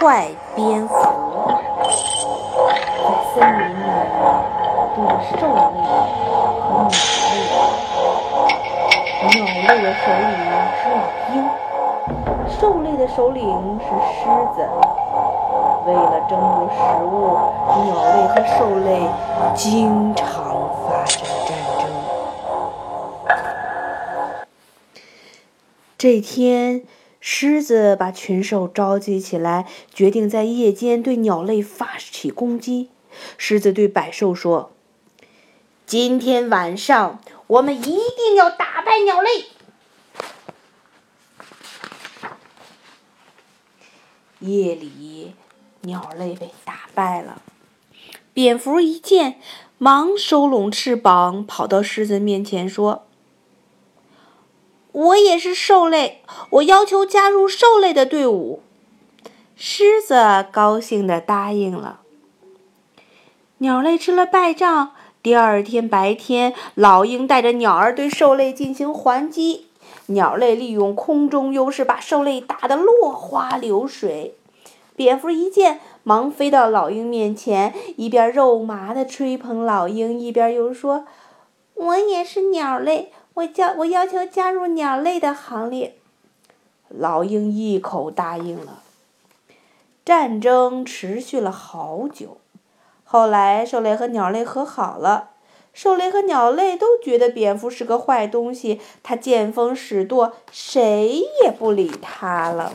坏蝙蝠。在森林里住着兽类和鸟类，鸟类的首领是老鹰，兽类的首领是狮子。为了争夺食物，鸟类和兽类经常发生战争。这天，狮子把群兽召集起来，决定在夜间对鸟类发起攻击。狮子对百兽说：“今天晚上，我们一定要打败鸟类。”夜里。鸟类被打败了，蝙蝠一见，忙收拢翅膀，跑到狮子面前说：“我也是兽类，我要求加入兽类的队伍。”狮子高兴地答应了。鸟类吃了败仗，第二天白天，老鹰带着鸟儿对兽类进行还击，鸟类利用空中优势，把兽类打得落花流水。蝙蝠一见，忙飞到老鹰面前，一边肉麻地吹捧老鹰，一边又说：“我也是鸟类，我叫我要求加入鸟类的行列。”老鹰一口答应了。战争持续了好久，后来兽类和鸟类和好了。兽类和鸟类都觉得蝙蝠是个坏东西，它见风使舵，谁也不理它了。